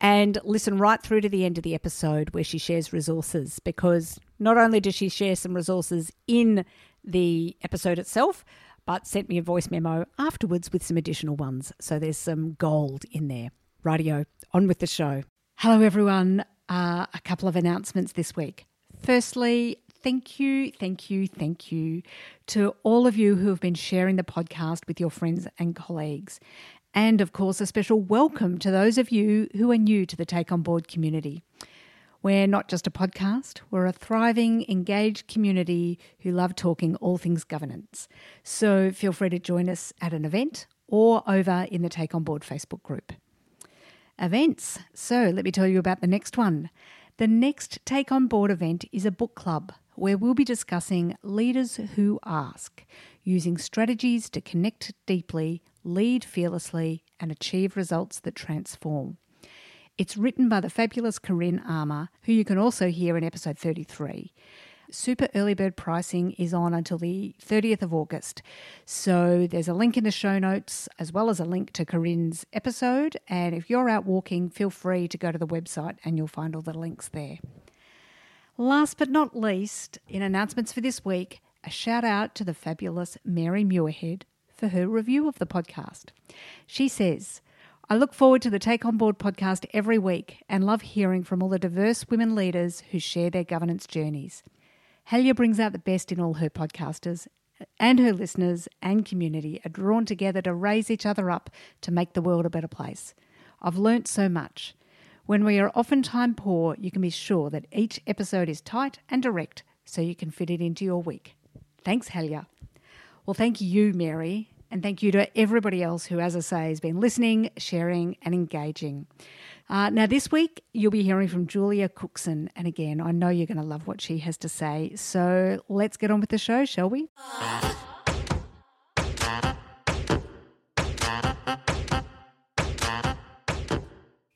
and listen right through to the end of the episode where she shares resources because not only does she share some resources in the episode itself, but sent me a voice memo afterwards with some additional ones. So there's some gold in there. Radio, on with the show. Hello, everyone. Uh, a couple of announcements this week. Firstly, thank you, thank you, thank you to all of you who have been sharing the podcast with your friends and colleagues. And of course, a special welcome to those of you who are new to the Take On Board community. We're not just a podcast, we're a thriving, engaged community who love talking all things governance. So feel free to join us at an event or over in the Take On Board Facebook group. Events. So let me tell you about the next one. The next Take On Board event is a book club where we'll be discussing Leaders Who Ask, using strategies to connect deeply, lead fearlessly, and achieve results that transform. It's written by the fabulous Corinne Armour, who you can also hear in episode 33. Super early bird pricing is on until the 30th of August. So there's a link in the show notes as well as a link to Corinne's episode. And if you're out walking, feel free to go to the website and you'll find all the links there. Last but not least, in announcements for this week, a shout out to the fabulous Mary Muirhead for her review of the podcast. She says, I look forward to the Take On Board podcast every week and love hearing from all the diverse women leaders who share their governance journeys. Helia brings out the best in all her podcasters, and her listeners and community are drawn together to raise each other up to make the world a better place. I've learnt so much. When we are often time poor, you can be sure that each episode is tight and direct so you can fit it into your week. Thanks, Helia. Well, thank you, Mary, and thank you to everybody else who, as I say, has been listening, sharing, and engaging. Uh, now, this week, you'll be hearing from Julia Cookson. And again, I know you're going to love what she has to say. So let's get on with the show, shall we?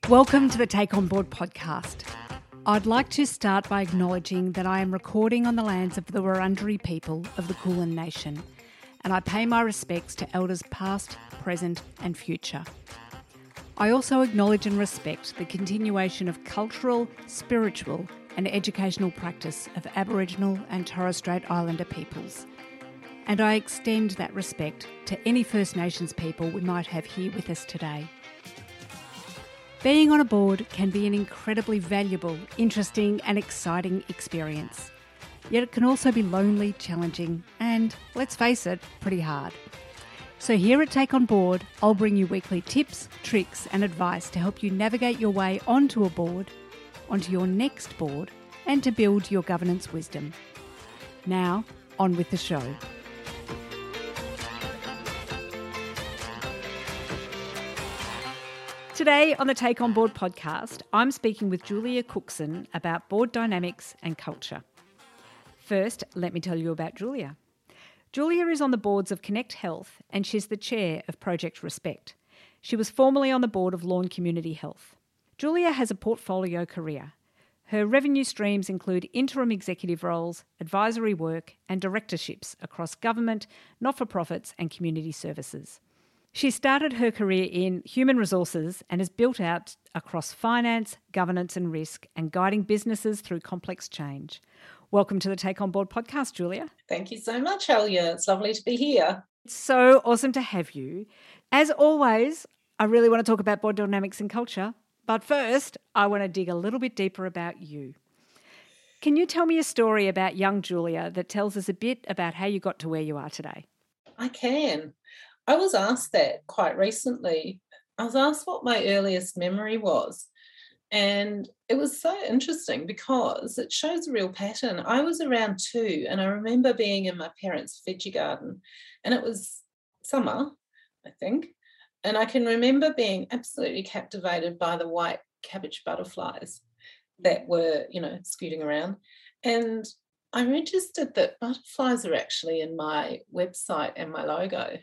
Welcome to the Take On Board podcast. I'd like to start by acknowledging that I am recording on the lands of the Wurundjeri people of the Kulin Nation, and I pay my respects to elders past, present, and future. I also acknowledge and respect the continuation of cultural, spiritual, and educational practice of Aboriginal and Torres Strait Islander peoples. And I extend that respect to any First Nations people we might have here with us today. Being on a board can be an incredibly valuable, interesting, and exciting experience. Yet it can also be lonely, challenging, and, let's face it, pretty hard. So, here at Take On Board, I'll bring you weekly tips, tricks, and advice to help you navigate your way onto a board, onto your next board, and to build your governance wisdom. Now, on with the show. Today on the Take On Board podcast, I'm speaking with Julia Cookson about board dynamics and culture. First, let me tell you about Julia. Julia is on the boards of Connect Health and she's the chair of Project Respect. She was formerly on the board of Lawn Community Health. Julia has a portfolio career. Her revenue streams include interim executive roles, advisory work, and directorships across government, not for profits, and community services. She started her career in human resources and has built out across finance, governance, and risk, and guiding businesses through complex change. Welcome to the Take On Board podcast, Julia. Thank you so much, Helia. It's lovely to be here. It's so awesome to have you. As always, I really want to talk about board dynamics and culture, but first, I want to dig a little bit deeper about you. Can you tell me a story about young Julia that tells us a bit about how you got to where you are today? I can. I was asked that quite recently. I was asked what my earliest memory was. And it was so interesting because it shows a real pattern. I was around two, and I remember being in my parents' veggie garden, and it was summer, I think. And I can remember being absolutely captivated by the white cabbage butterflies. that were, you know, scooting around. And I registered that butterflies are actually in my website and my logo.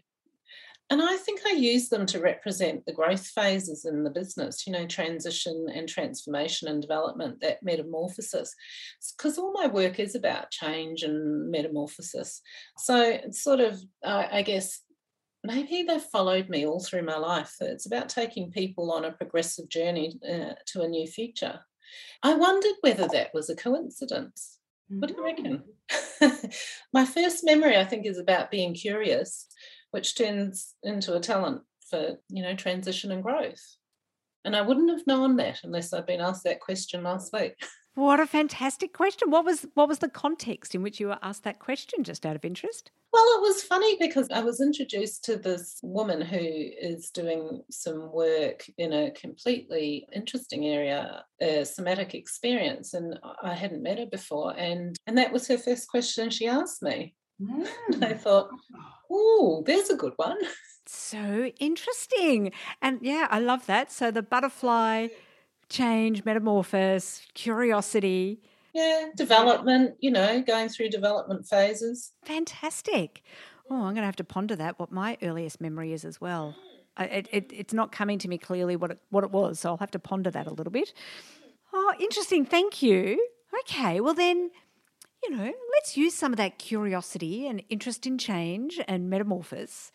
And I think I use them to represent the growth phases in the business, you know, transition and transformation and development, that metamorphosis. Because all my work is about change and metamorphosis. So it's sort of, uh, I guess, maybe they've followed me all through my life. It's about taking people on a progressive journey uh, to a new future. I wondered whether that was a coincidence. What do you reckon? Mm. my first memory, I think, is about being curious which turns into a talent for you know transition and growth. And i wouldn't have known that unless i'd been asked that question last week. What a fantastic question. What was what was the context in which you were asked that question just out of interest? Well it was funny because i was introduced to this woman who is doing some work in a completely interesting area a somatic experience and i hadn't met her before and and that was her first question she asked me. Mm. and i thought Oh, there's a good one. So interesting. And yeah, I love that. So the butterfly, change, metamorphosis, curiosity. Yeah, development, you know, going through development phases. Fantastic. Oh, I'm going to have to ponder that, what my earliest memory is as well. Mm. It, it, it's not coming to me clearly what it, what it was, so I'll have to ponder that a little bit. Mm. Oh, interesting. Thank you. Okay, well then you know, let's use some of that curiosity and interest in change and metamorphosis,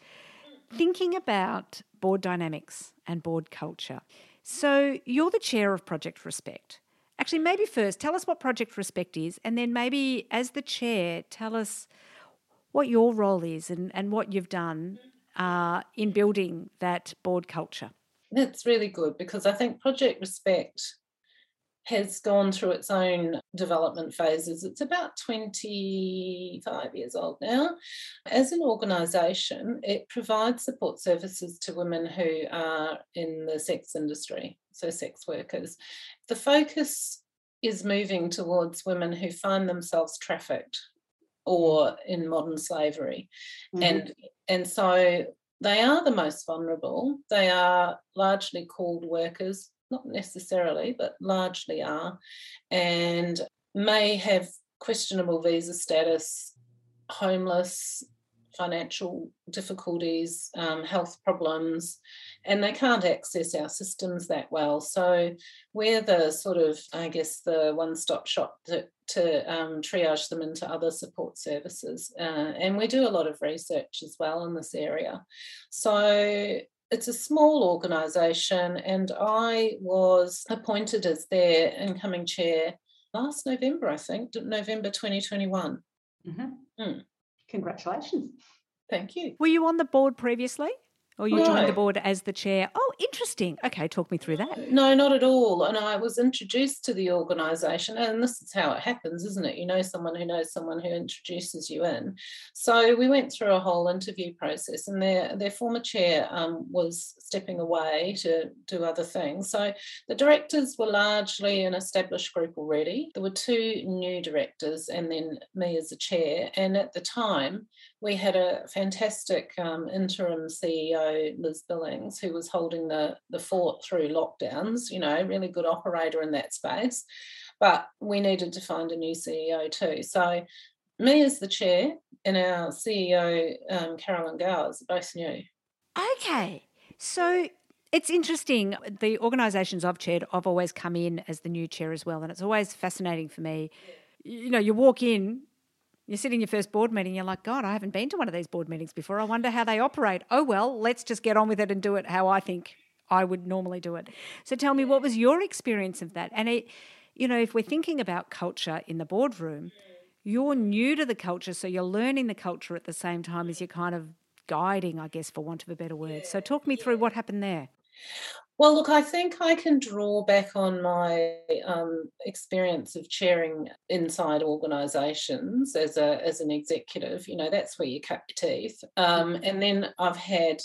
thinking about board dynamics and board culture. So, you're the chair of Project Respect. Actually, maybe first tell us what Project Respect is, and then maybe as the chair, tell us what your role is and, and what you've done uh, in building that board culture. That's really good because I think Project Respect has gone through its own development phases. It's about 25 years old now. As an organisation, it provides support services to women who are in the sex industry, so sex workers. The focus is moving towards women who find themselves trafficked or in modern slavery. Mm-hmm. And, and so they are the most vulnerable. They are largely called workers not necessarily, but largely are, and may have questionable visa status, homeless, financial difficulties, um, health problems, and they can't access our systems that well. So we're the sort of, I guess, the one-stop shop to, to um, triage them into other support services. Uh, and we do a lot of research as well in this area. So it's a small organisation, and I was appointed as their incoming chair last November, I think, November 2021. Mm-hmm. Mm. Congratulations. Thank you. Were you on the board previously? Or you no. joined the board as the chair. Oh, interesting. Okay, talk me through that. No, not at all. And I was introduced to the organisation, and this is how it happens, isn't it? You know someone who knows someone who introduces you in. So we went through a whole interview process, and their their former chair um, was stepping away to do other things. So the directors were largely an established group already. There were two new directors, and then me as the chair. And at the time, we had a fantastic um, interim CEO, Liz Billings, who was holding the, the fort through lockdowns, you know, really good operator in that space. But we needed to find a new CEO too. So, me as the chair and our CEO, um, Carolyn Gowers, both new. Okay. So, it's interesting. The organisations I've chaired, I've always come in as the new chair as well. And it's always fascinating for me. You know, you walk in you sit in your first board meeting, you're like, God, I haven't been to one of these board meetings before. I wonder how they operate. Oh, well, let's just get on with it and do it how I think I would normally do it. So tell me, what was your experience of that? And, it, you know, if we're thinking about culture in the boardroom, you're new to the culture, so you're learning the culture at the same time as you're kind of guiding, I guess, for want of a better word. So talk me through what happened there. Well, look, I think I can draw back on my um, experience of chairing inside organisations as a as an executive. You know, that's where you cut your teeth. Um, mm-hmm. and then I've had,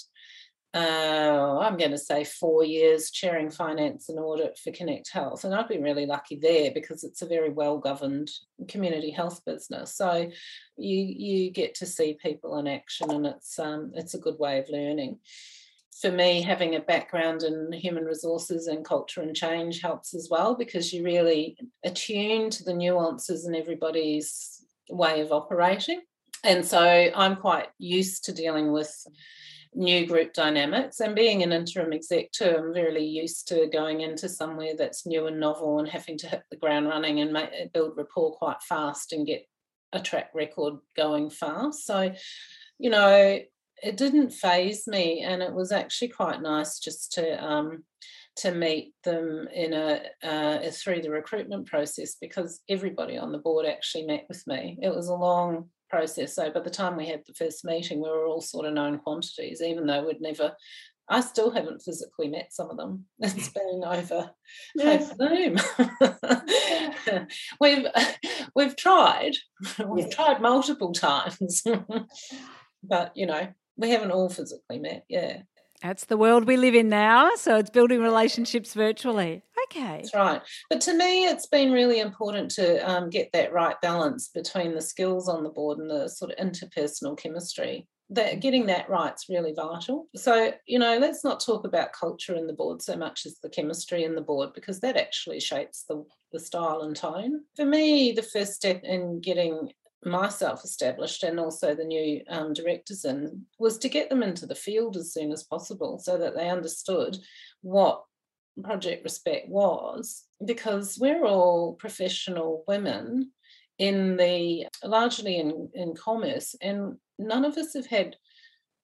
uh, I'm going to say, four years chairing finance and audit for Connect Health, and I've been really lucky there because it's a very well governed community health business. So you you get to see people in action, and it's um, it's a good way of learning. For me, having a background in human resources and culture and change helps as well because you really attune to the nuances in everybody's way of operating. And so I'm quite used to dealing with new group dynamics and being an interim exec too i'm really used to going into somewhere that's new and novel and having to hit the ground running and make, build rapport quite fast and get a track record going fast so you know it didn't phase me and it was actually quite nice just to um, to meet them in a uh, through the recruitment process because everybody on the board actually met with me it was a long process. So by the time we had the first meeting, we were all sort of known quantities, even though we'd never. I still haven't physically met some of them. It's been over, yes. Zoom. we've we've tried, we've yes. tried multiple times, but you know we haven't all physically met. Yeah, that's the world we live in now. So it's building relationships virtually. Okay. That's right. But to me, it's been really important to um, get that right balance between the skills on the board and the sort of interpersonal chemistry. That getting that right's really vital. So, you know, let's not talk about culture in the board so much as the chemistry in the board, because that actually shapes the, the style and tone. For me, the first step in getting myself established and also the new um, directors in was to get them into the field as soon as possible so that they understood what project respect was because we're all professional women in the largely in, in commerce and none of us have had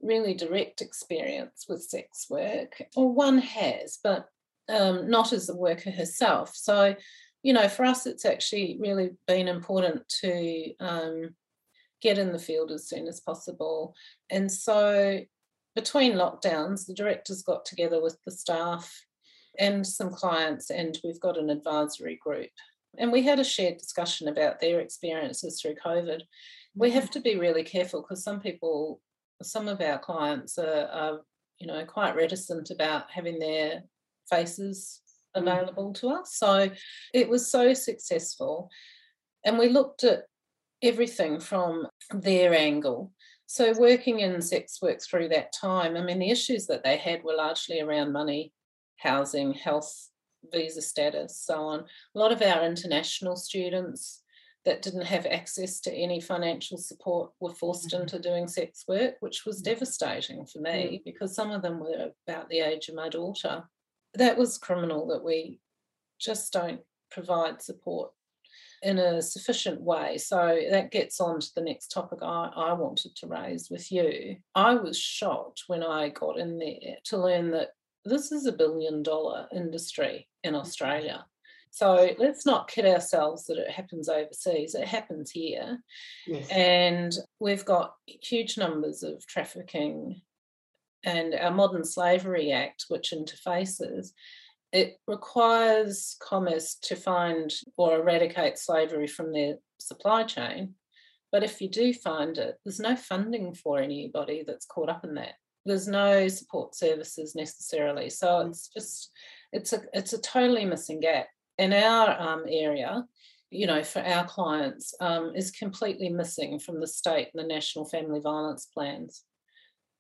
really direct experience with sex work or one has but um, not as a worker herself. So you know, for us, it's actually really been important to um, get in the field as soon as possible. And so, between lockdowns, the directors got together with the staff and some clients, and we've got an advisory group. And we had a shared discussion about their experiences through COVID. We have to be really careful because some people, some of our clients are, are, you know, quite reticent about having their faces. Available to us. So it was so successful. And we looked at everything from their angle. So working in sex work through that time, I mean, the issues that they had were largely around money, housing, health, visa status, so on. A lot of our international students that didn't have access to any financial support were forced mm-hmm. into doing sex work, which was mm-hmm. devastating for me mm-hmm. because some of them were about the age of my daughter that was criminal that we just don't provide support in a sufficient way. So that gets on to the next topic I, I wanted to raise with you. I was shocked when I got in there to learn that this is a billion dollar industry in Australia. So let's not kid ourselves that it happens overseas. It happens here. Yes. And we've got huge numbers of trafficking and our Modern Slavery Act, which interfaces, it requires commerce to find or eradicate slavery from their supply chain. But if you do find it, there's no funding for anybody that's caught up in that. There's no support services necessarily. So mm. it's just it's a it's a totally missing gap. In our um, area, you know, for our clients, um, is completely missing from the state and the national family violence plans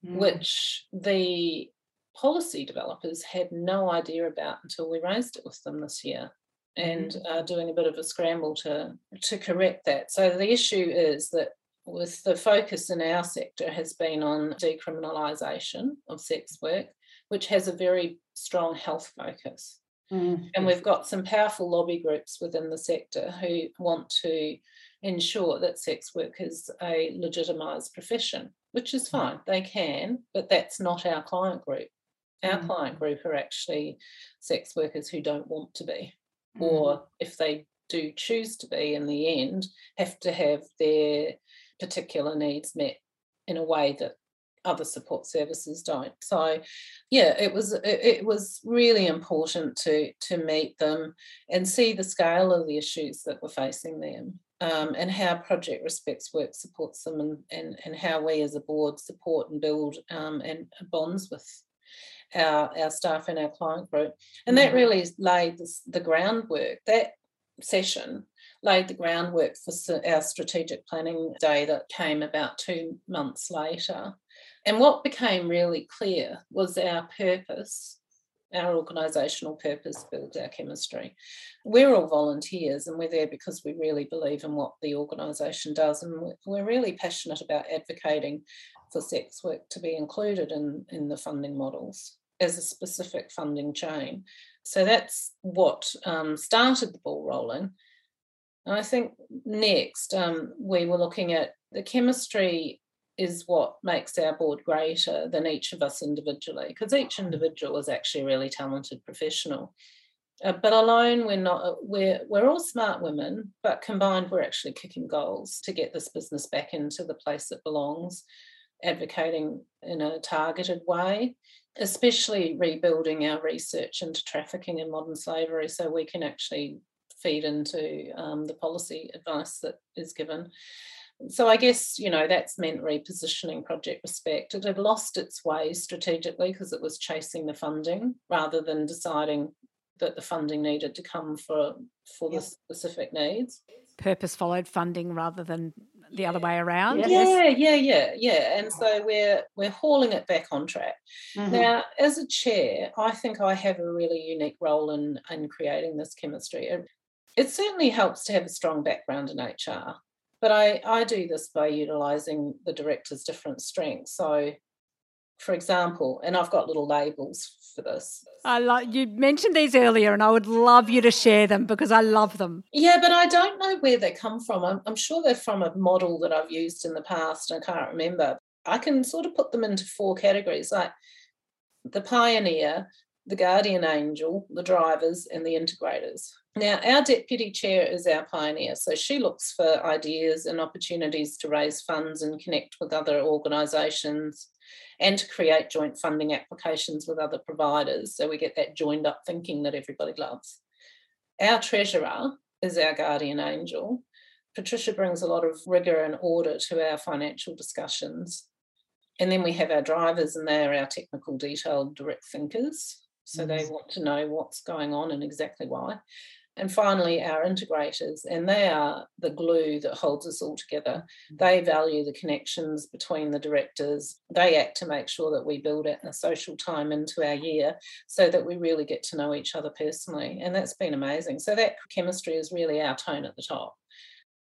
mm. which the policy developers had no idea about until we raised it with them this year and mm. uh, doing a bit of a scramble to to correct that so the issue is that with the focus in our sector has been on decriminalisation of sex work which has a very strong health focus mm. and we've got some powerful lobby groups within the sector who want to ensure that sex work is a legitimised profession which is mm. fine. They can, but that's not our client group. Our mm. client group are actually sex workers who don't want to be, mm. or if they do choose to be in the end, have to have their particular needs met in a way that other support services don't. So, yeah, it was it, it was really important to to meet them and see the scale of the issues that were facing them um, and how Project Respects Work supports them and, and, and how we as a board support and build um, and bonds with our, our staff and our client group. And that mm-hmm. really laid this, the groundwork. That session laid the groundwork for our strategic planning day that came about two months later. And what became really clear was our purpose, our organisational purpose builds our chemistry. We're all volunteers and we're there because we really believe in what the organisation does. And we're really passionate about advocating for sex work to be included in, in the funding models as a specific funding chain. So that's what um, started the ball rolling. And I think next um, we were looking at the chemistry is what makes our board greater than each of us individually, because each individual is actually a really talented professional. Uh, but alone, we're not. Uh, we're we're all smart women, but combined, we're actually kicking goals to get this business back into the place it belongs, advocating in a targeted way, especially rebuilding our research into trafficking and modern slavery, so we can actually feed into um, the policy advice that is given so I guess you know that's meant repositioning Project Respect. It had lost its way strategically because it was chasing the funding rather than deciding that the funding needed to come for for yep. the specific needs. Purpose followed funding rather than the other way around. Yeah, yeah, yeah, yeah. And so we're we're hauling it back on track. Mm-hmm. Now, as a chair, I think I have a really unique role in in creating this chemistry. It, it certainly helps to have a strong background in HR but I, I do this by utilizing the director's different strengths. So, for example, and I've got little labels for this. I like you mentioned these earlier, and I would love you to share them because I love them. Yeah, but I don't know where they come from. I'm, I'm sure they're from a model that I've used in the past. I can't remember. I can sort of put them into four categories, like the pioneer, the guardian angel, the drivers, and the integrators. Now, our deputy chair is our pioneer, so she looks for ideas and opportunities to raise funds and connect with other organisations and to create joint funding applications with other providers. So we get that joined up thinking that everybody loves. Our treasurer is our guardian angel. Patricia brings a lot of rigour and order to our financial discussions. And then we have our drivers, and they are our technical, detailed, direct thinkers. So they mm. want to know what's going on and exactly why. And finally, our integrators, and they are the glue that holds us all together. Mm. They value the connections between the directors. They act to make sure that we build a social time into our year so that we really get to know each other personally. And that's been amazing. So that chemistry is really our tone at the top.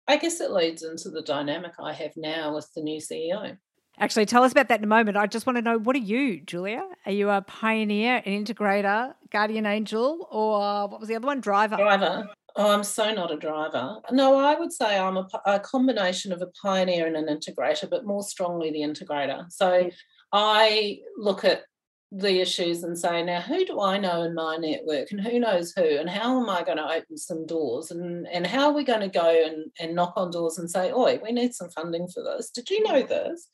I guess it leads into the dynamic I have now with the new CEO. Actually, tell us about that in a moment. I just want to know what are you, Julia? Are you a pioneer, an integrator, guardian angel, or what was the other one? Driver. Driver. Oh, I'm so not a driver. No, I would say I'm a, a combination of a pioneer and an integrator, but more strongly the integrator. So I look at the issues and say, now who do I know in my network and who knows who and how am I going to open some doors and, and how are we going to go and, and knock on doors and say, oi, we need some funding for this. Did you know this?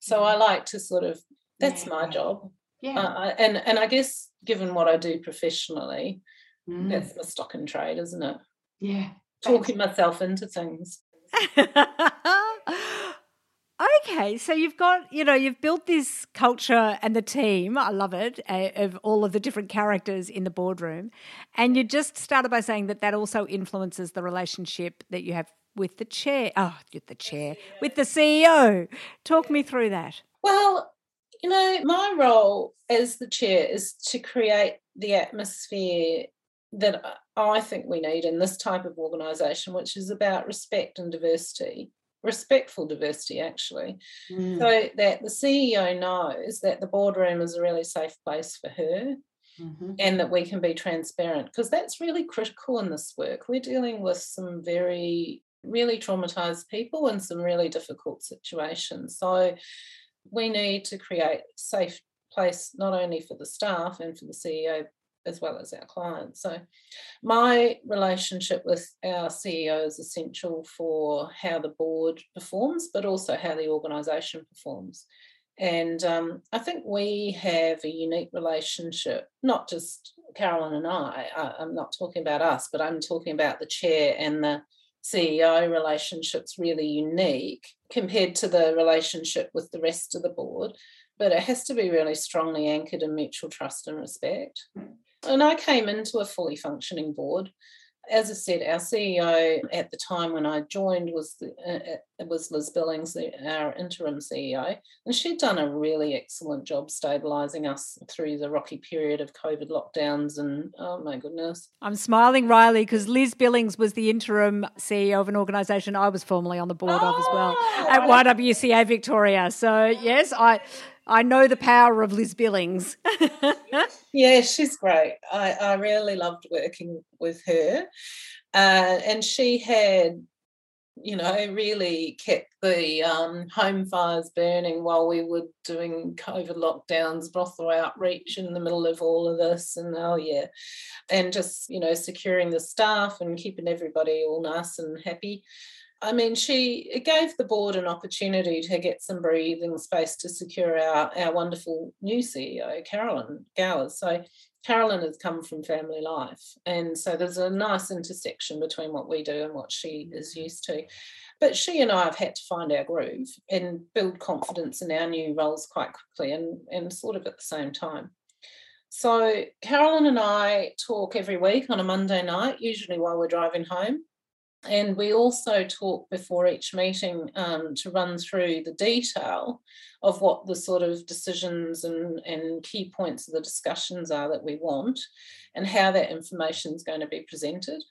So I like to sort of that's yeah. my job. Yeah. Uh, and and I guess given what I do professionally, mm. that's my stock and trade, isn't it? Yeah. Talking myself into things. Okay, so you've got, you know, you've built this culture and the team, I love it, uh, of all of the different characters in the boardroom. And you just started by saying that that also influences the relationship that you have with the chair. Oh, with the chair, with the CEO. Talk me through that. Well, you know, my role as the chair is to create the atmosphere that I think we need in this type of organisation, which is about respect and diversity respectful diversity actually mm. so that the ceo knows that the boardroom is a really safe place for her mm-hmm. and that we can be transparent because that's really critical in this work we're dealing with some very really traumatized people in some really difficult situations so we need to create safe place not only for the staff and for the ceo as well as our clients. So, my relationship with our CEO is essential for how the board performs, but also how the organisation performs. And um, I think we have a unique relationship, not just Carolyn and I. I. I'm not talking about us, but I'm talking about the chair and the CEO relationship's really unique compared to the relationship with the rest of the board. But it has to be really strongly anchored in mutual trust and respect. And I came into a fully functioning board as I said, our CEO at the time when I joined was the, uh, uh was Liz Billings, the, our interim CEO, and she'd done a really excellent job stabilising us through the rocky period of COVID lockdowns. And oh my goodness, I'm smiling, Riley, because Liz Billings was the interim CEO of an organisation I was formerly on the board oh, of as well oh, at YWCA Victoria. So yes, I. I know the power of Liz Billings. yeah, she's great. I, I really loved working with her. Uh, and she had, you know, really kept the um, home fires burning while we were doing COVID lockdowns, brothel outreach in the middle of all of this. And oh, yeah. And just, you know, securing the staff and keeping everybody all nice and happy. I mean, she it gave the board an opportunity to get some breathing space to secure our, our wonderful new CEO, Carolyn Gowers. So Carolyn has come from family life. And so there's a nice intersection between what we do and what she is mm-hmm. used to. But she and I have had to find our groove and build confidence in our new roles quite quickly and, and sort of at the same time. So Carolyn and I talk every week on a Monday night, usually while we're driving home. And we also talk before each meeting um, to run through the detail of what the sort of decisions and, and key points of the discussions are that we want and how that information is going to be presented.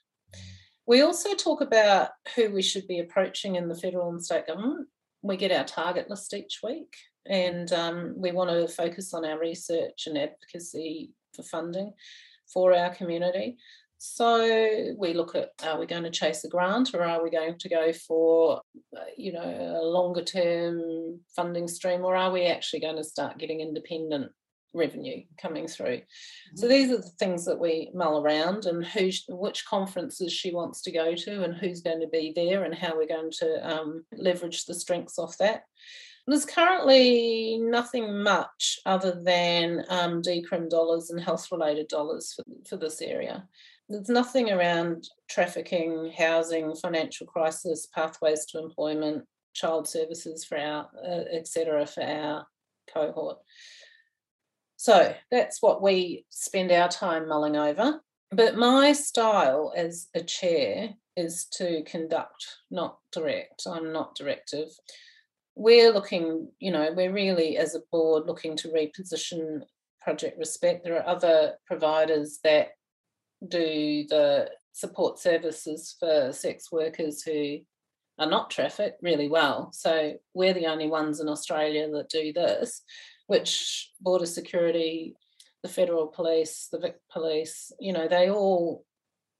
We also talk about who we should be approaching in the federal and state government. We get our target list each week, and um, we want to focus on our research and advocacy for funding for our community. So we look at are we going to chase a grant or are we going to go for uh, you know a longer term funding stream or are we actually going to start getting independent revenue coming through. Mm-hmm. So these are the things that we mull around and who, which conferences she wants to go to and who's going to be there and how we're going to um, leverage the strengths off that. There's currently nothing much other than um, decrim dollars and health related dollars for, for this area there's nothing around trafficking, housing, financial crisis, pathways to employment, child services for our, uh, etc. for our cohort. So that's what we spend our time mulling over. But my style as a chair is to conduct, not direct. I'm not directive. We're looking, you know, we're really as a board looking to reposition Project Respect. There are other providers that do the support services for sex workers who are not trafficked really well. So we're the only ones in Australia that do this, which border security, the federal police, the Vic police, you know, they all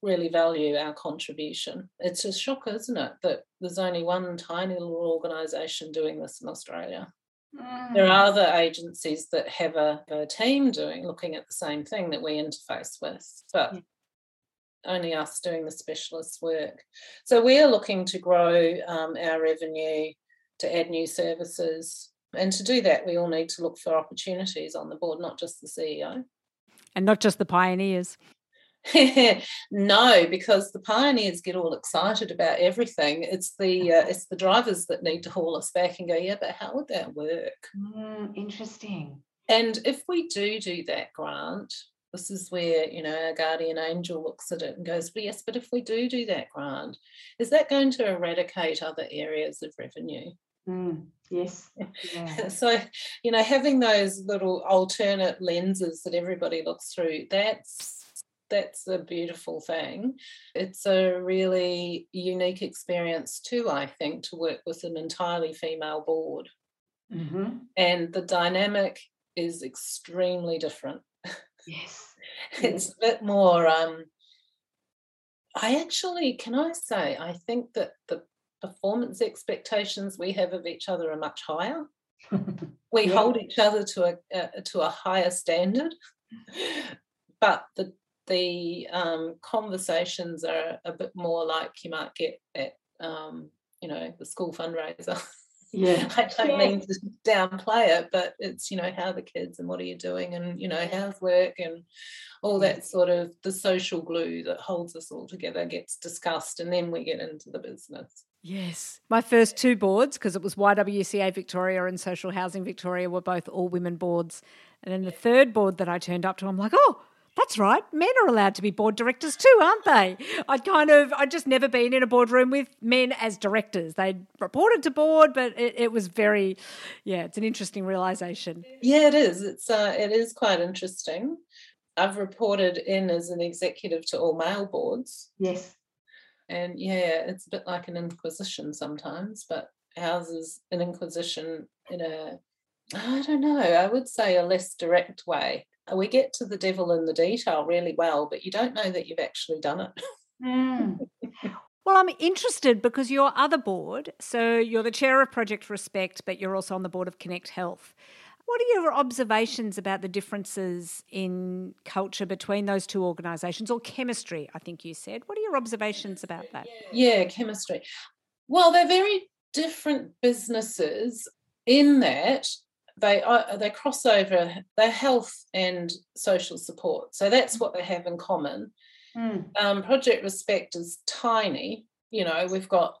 really value our contribution. It's a shock, isn't it, that there's only one tiny little organisation doing this in Australia. Mm. There are other agencies that have a, a, team doing looking at the same thing that we interface with, but yeah. only us doing the specialist work. So we are looking to grow um, our revenue, to add new services, and to do that, we all need to look for opportunities on the board, not just the CEO, and not just the pioneers. no, because the pioneers get all excited about everything. It's the uh, it's the drivers that need to haul us back and go, yeah, but how would that work? Mm, interesting. And if we do do that grant, this is where you know our guardian angel looks at it and goes, but yes, but if we do do that grant, is that going to eradicate other areas of revenue? Mm, yes. Yeah. so, you know, having those little alternate lenses that everybody looks through, that's that's a beautiful thing. It's a really unique experience too, I think, to work with an entirely female board. Mm-hmm. And the dynamic is extremely different. Yes. it's a bit more um I actually can I say I think that the performance expectations we have of each other are much higher. we yeah. hold each other to a, a to a higher standard but the the um, conversations are a bit more like you might get at um, you know the school fundraiser yeah i don't yeah. mean to downplay it but it's you know how the kids and what are you doing and you know how's work and all that sort of the social glue that holds us all together gets discussed and then we get into the business Yes. My first two boards, because it was YWCA Victoria and Social Housing Victoria, were both all women boards. And then the third board that I turned up to, I'm like, oh, That's right. Men are allowed to be board directors too, aren't they? I'd kind of, I'd just never been in a boardroom with men as directors. They reported to board, but it, it, was very, yeah, it's an interesting realization. Yeah, it is. It's uh, it is quite interesting. I've reported in as an executive to all male boards. Yes. And yeah, it's a bit like an inquisition sometimes, but ours is an inquisition in a, I don't know, I would say a less direct way we get to the devil in the detail really well, but you don't know that you've actually done it. Mm. Well, I'm interested because your other board, so you're the chair of Project Respect, but you're also on the board of Connect Health. What are your observations about the differences in culture between those two organisations or chemistry? I think you said. What are your observations about that? Yeah, chemistry. Well, they're very different businesses in that they are, they cross over their health and social support. So that's what they have in common. Mm. Um, Project Respect is tiny. You know, we've got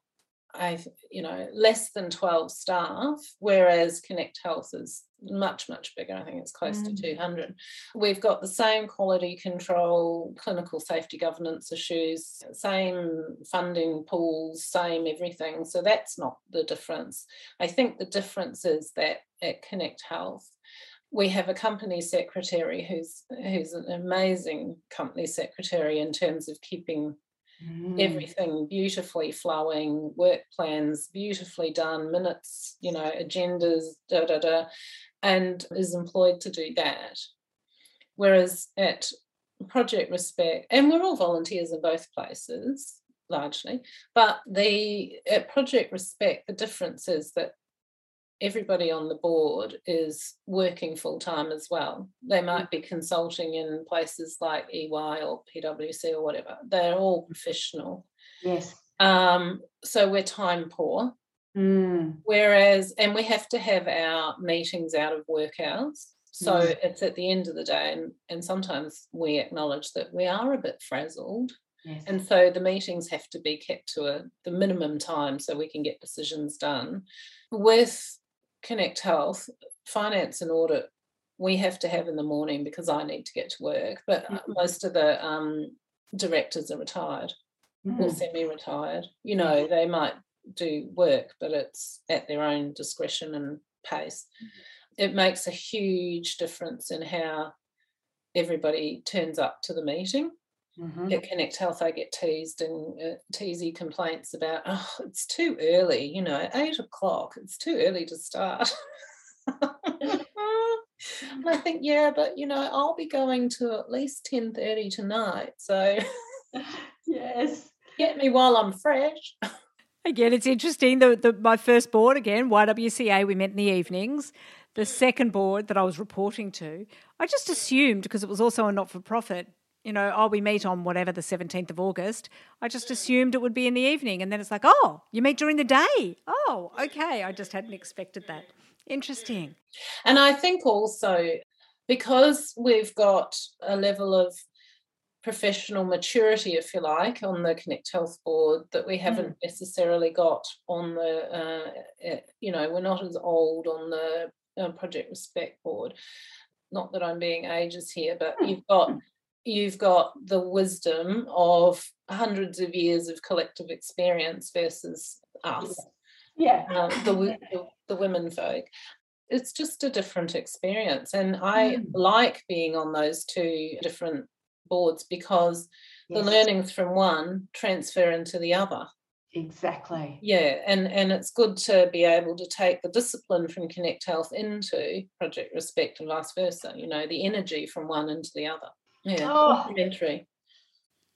I, you know, less than 12 staff, whereas Connect Health is much, much bigger. I think it's close mm. to 200. We've got the same quality control, clinical safety governance issues, same funding pools, same everything. So that's not the difference. I think the difference is that at Connect Health, we have a company secretary who's who's an amazing company secretary in terms of keeping Mm. Everything beautifully flowing, work plans beautifully done, minutes, you know, agendas, da da da, and is employed to do that. Whereas at Project Respect, and we're all volunteers in both places largely, but the at Project Respect, the difference is that everybody on the board is working full time as well. They might mm. be consulting in places like EY or PwC or whatever. They're all professional. Yes. Um, so we're time poor. Mm. Whereas, and we have to have our meetings out of work hours. So mm. it's at the end of the day, and, and sometimes we acknowledge that we are a bit frazzled. Yes. And so the meetings have to be kept to a, the minimum time so we can get decisions done. With Connect Health, finance and audit, we have to have in the morning because I need to get to work. But mm-hmm. most of the um, directors are retired mm-hmm. or semi retired. You know, they might do work, but it's at their own discretion and pace. Mm-hmm. It makes a huge difference in how everybody turns up to the meeting. Mm-hmm. At Connect Health, I get teased and uh, teasy complaints about, oh, it's too early, you know, eight o'clock, it's too early to start. and I think, yeah, but you know, I'll be going to at least 10:30 tonight. So yes. Get me while I'm fresh. Again, it's interesting. The, the my first board again, YWCA, we met in the evenings. The second board that I was reporting to, I just assumed because it was also a not for profit you know, oh, we meet on whatever the 17th of August. I just assumed it would be in the evening. And then it's like, oh, you meet during the day. Oh, okay. I just hadn't expected that. Interesting. And I think also because we've got a level of professional maturity, if you like, on the Connect Health Board that we haven't mm. necessarily got on the, uh, eh, you know, we're not as old on the uh, Project Respect Board. Not that I'm being ages here, but hmm. you've got you've got the wisdom of hundreds of years of collective experience versus us. Yeah. Um, the, the, the women folk. It's just a different experience. And I mm. like being on those two different boards because yes. the learnings from one transfer into the other. Exactly. Yeah, and and it's good to be able to take the discipline from Connect Health into Project Respect and vice versa. You know, the energy from one into the other. Yeah, oh. documentary.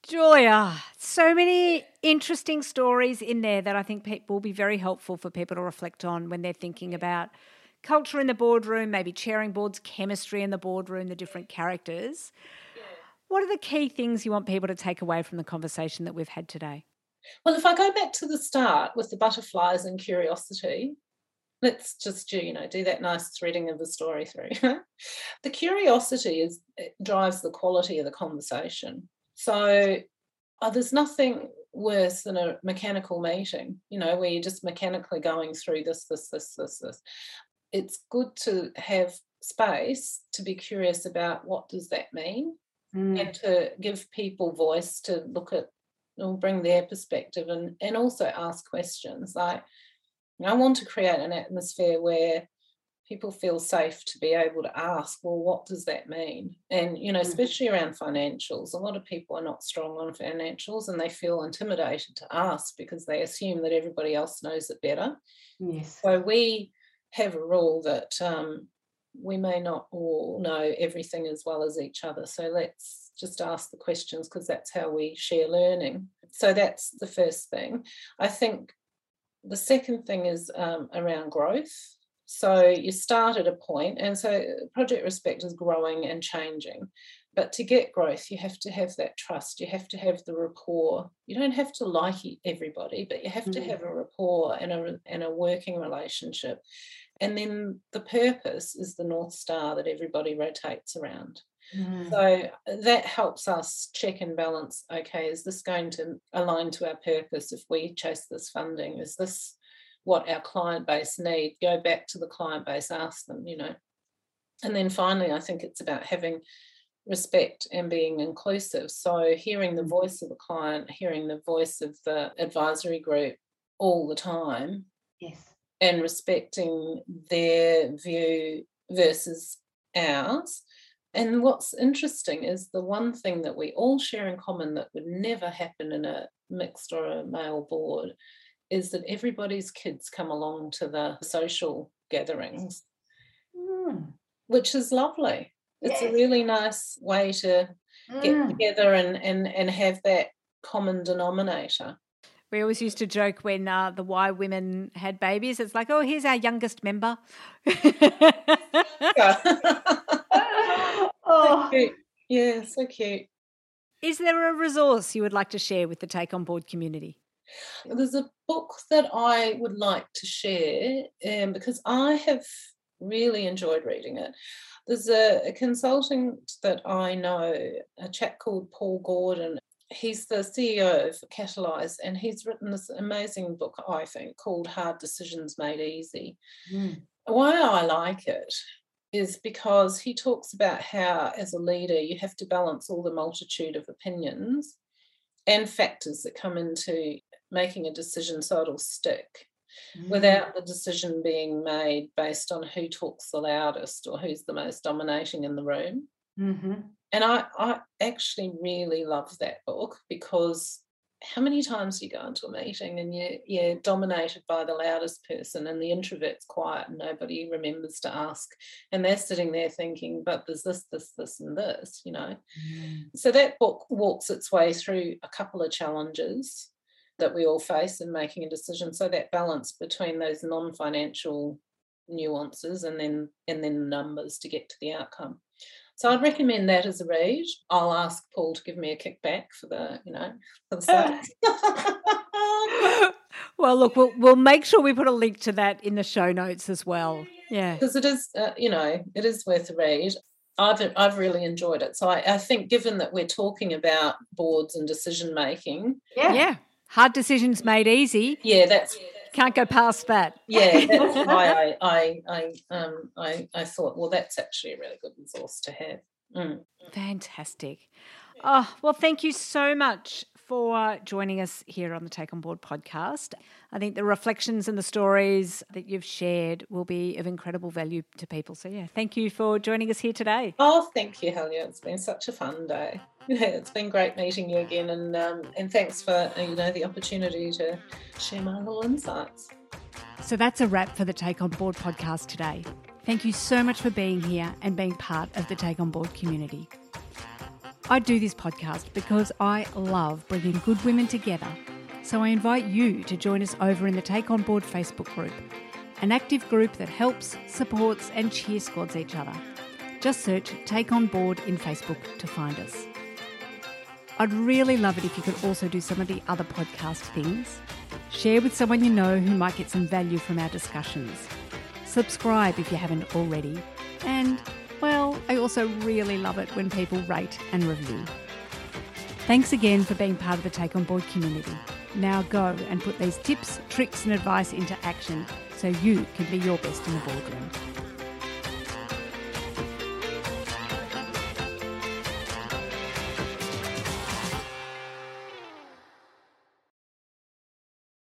Julia, so many interesting stories in there that I think will be very helpful for people to reflect on when they're thinking about culture in the boardroom, maybe chairing boards, chemistry in the boardroom, the different characters. What are the key things you want people to take away from the conversation that we've had today? Well, if I go back to the start with the butterflies and curiosity, let's just you know do that nice threading of the story through. The curiosity is drives the quality of the conversation. So oh, there's nothing worse than a mechanical meeting you know where you're just mechanically going through this this this this this. It's good to have space to be curious about what does that mean Mm. and to give people voice to look at or bring their perspective and and also ask questions like I want to create an atmosphere where people feel safe to be able to ask well what does that mean and you know Mhm. especially around financials a lot of people are not strong on financials and they feel intimidated to ask because they assume that everybody else knows it better Yes. so we have a rule that um, we may not all know everything as well as each other. So let's just ask the questions because that's how we share learning. So that's the first thing. I think the second thing is um, around growth. So you start at a point, and so Project Respect is growing and changing. But to get growth, you have to have that trust. You have to have the rapport. You don't have to like everybody, but you have to Mhm. have a rapport and a, and a working relationship. And then the purpose is the North Star that everybody rotates around. Mm. So that helps us check and balance okay, is this going to align to our purpose if we chase this funding? Is this what our client base need? Go back to the client base, ask them, you know. And then finally, I think it's about having respect and being inclusive. So hearing the voice of the client, hearing the voice of the advisory group all the time Yes. and respecting their view versus ours. And what's interesting is the one thing that we all share in common that would never happen in a mixed or a male board is that everybody's kids come along to the social gatherings, Mm. which is lovely. It's a really nice way to get Mm. together and, and, and have that common denominator. We always used to joke when uh, the Y women had babies. It's like, oh, here's our youngest member. cute. Yeah, so cute. Is there a resource you would like to share with the Take On Board community? There's a book that I would like to share um, because I have really enjoyed reading it. There's a, a consultant that I know, a chap called Paul Gordon. He's the CEO of Catalyze, and he's written this amazing book, I think, called Hard Decisions Made Easy. Mm. Why I like it is because he talks about how, as a leader, you have to balance all the multitude of opinions and factors that come into making a decision so it'll stick Mm. without the decision being made based on who talks the loudest or who's the most dominating in the room. Mhm. And I, I actually really love that book because how many times do you go into a meeting and you, you're dominated by the loudest person and the introvert's quiet and nobody remembers to ask? And they're sitting there thinking but there's this this this and this you know? Mm. so that book walks its way through a couple of challenges that we all face in making a decision. So that balance between those non-financial nuances and then and then numbers to get to the outcome so i'd recommend that as a read i'll ask paul to give me a kickback for the you know for the site well, look, we'll, we'll make sure we put a link to that in the show notes as well. Yeah. because it is uh, you know it is worth a read I've, I've really enjoyed it. So I, I think, given that we're talking about boards and decision making, Yeah. Yeah. Hard decisions made easy. yeah, that's Can't go past that. yeah, that's why I I I um I I thought, well, that's actually a really good resource to have. Mm. Fantastic. Oh, well, thank you so much for joining us here on the Take On Board podcast. I think the reflections and the stories that you've shared will be of incredible value to people. So, yeah, thank you for joining us here today. Oh, thank you, Julia. It's been such a fun day. Yeah, it's been great meeting you again, and um, and thanks for you know the opportunity to share my little insights. So, that's a wrap for the Take On Board podcast today. Thank you so much for being here and being part of the Take On Board community. I do this podcast because I love bringing good women together. So I invite you to join us over in the Take On Board Facebook group, an active group that helps, supports, and cheer squads each other. Just search Take On Board in Facebook to find us. I'd really love it if you could also do some of the other podcast things. Share with someone you know who might get some value from our discussions. Subscribe if you haven't already. And, well, I also really love it when people rate and review. Thanks again for being part of the Take On Board community. Now go and put these tips, tricks, and advice into action so you can be your best in the boardroom.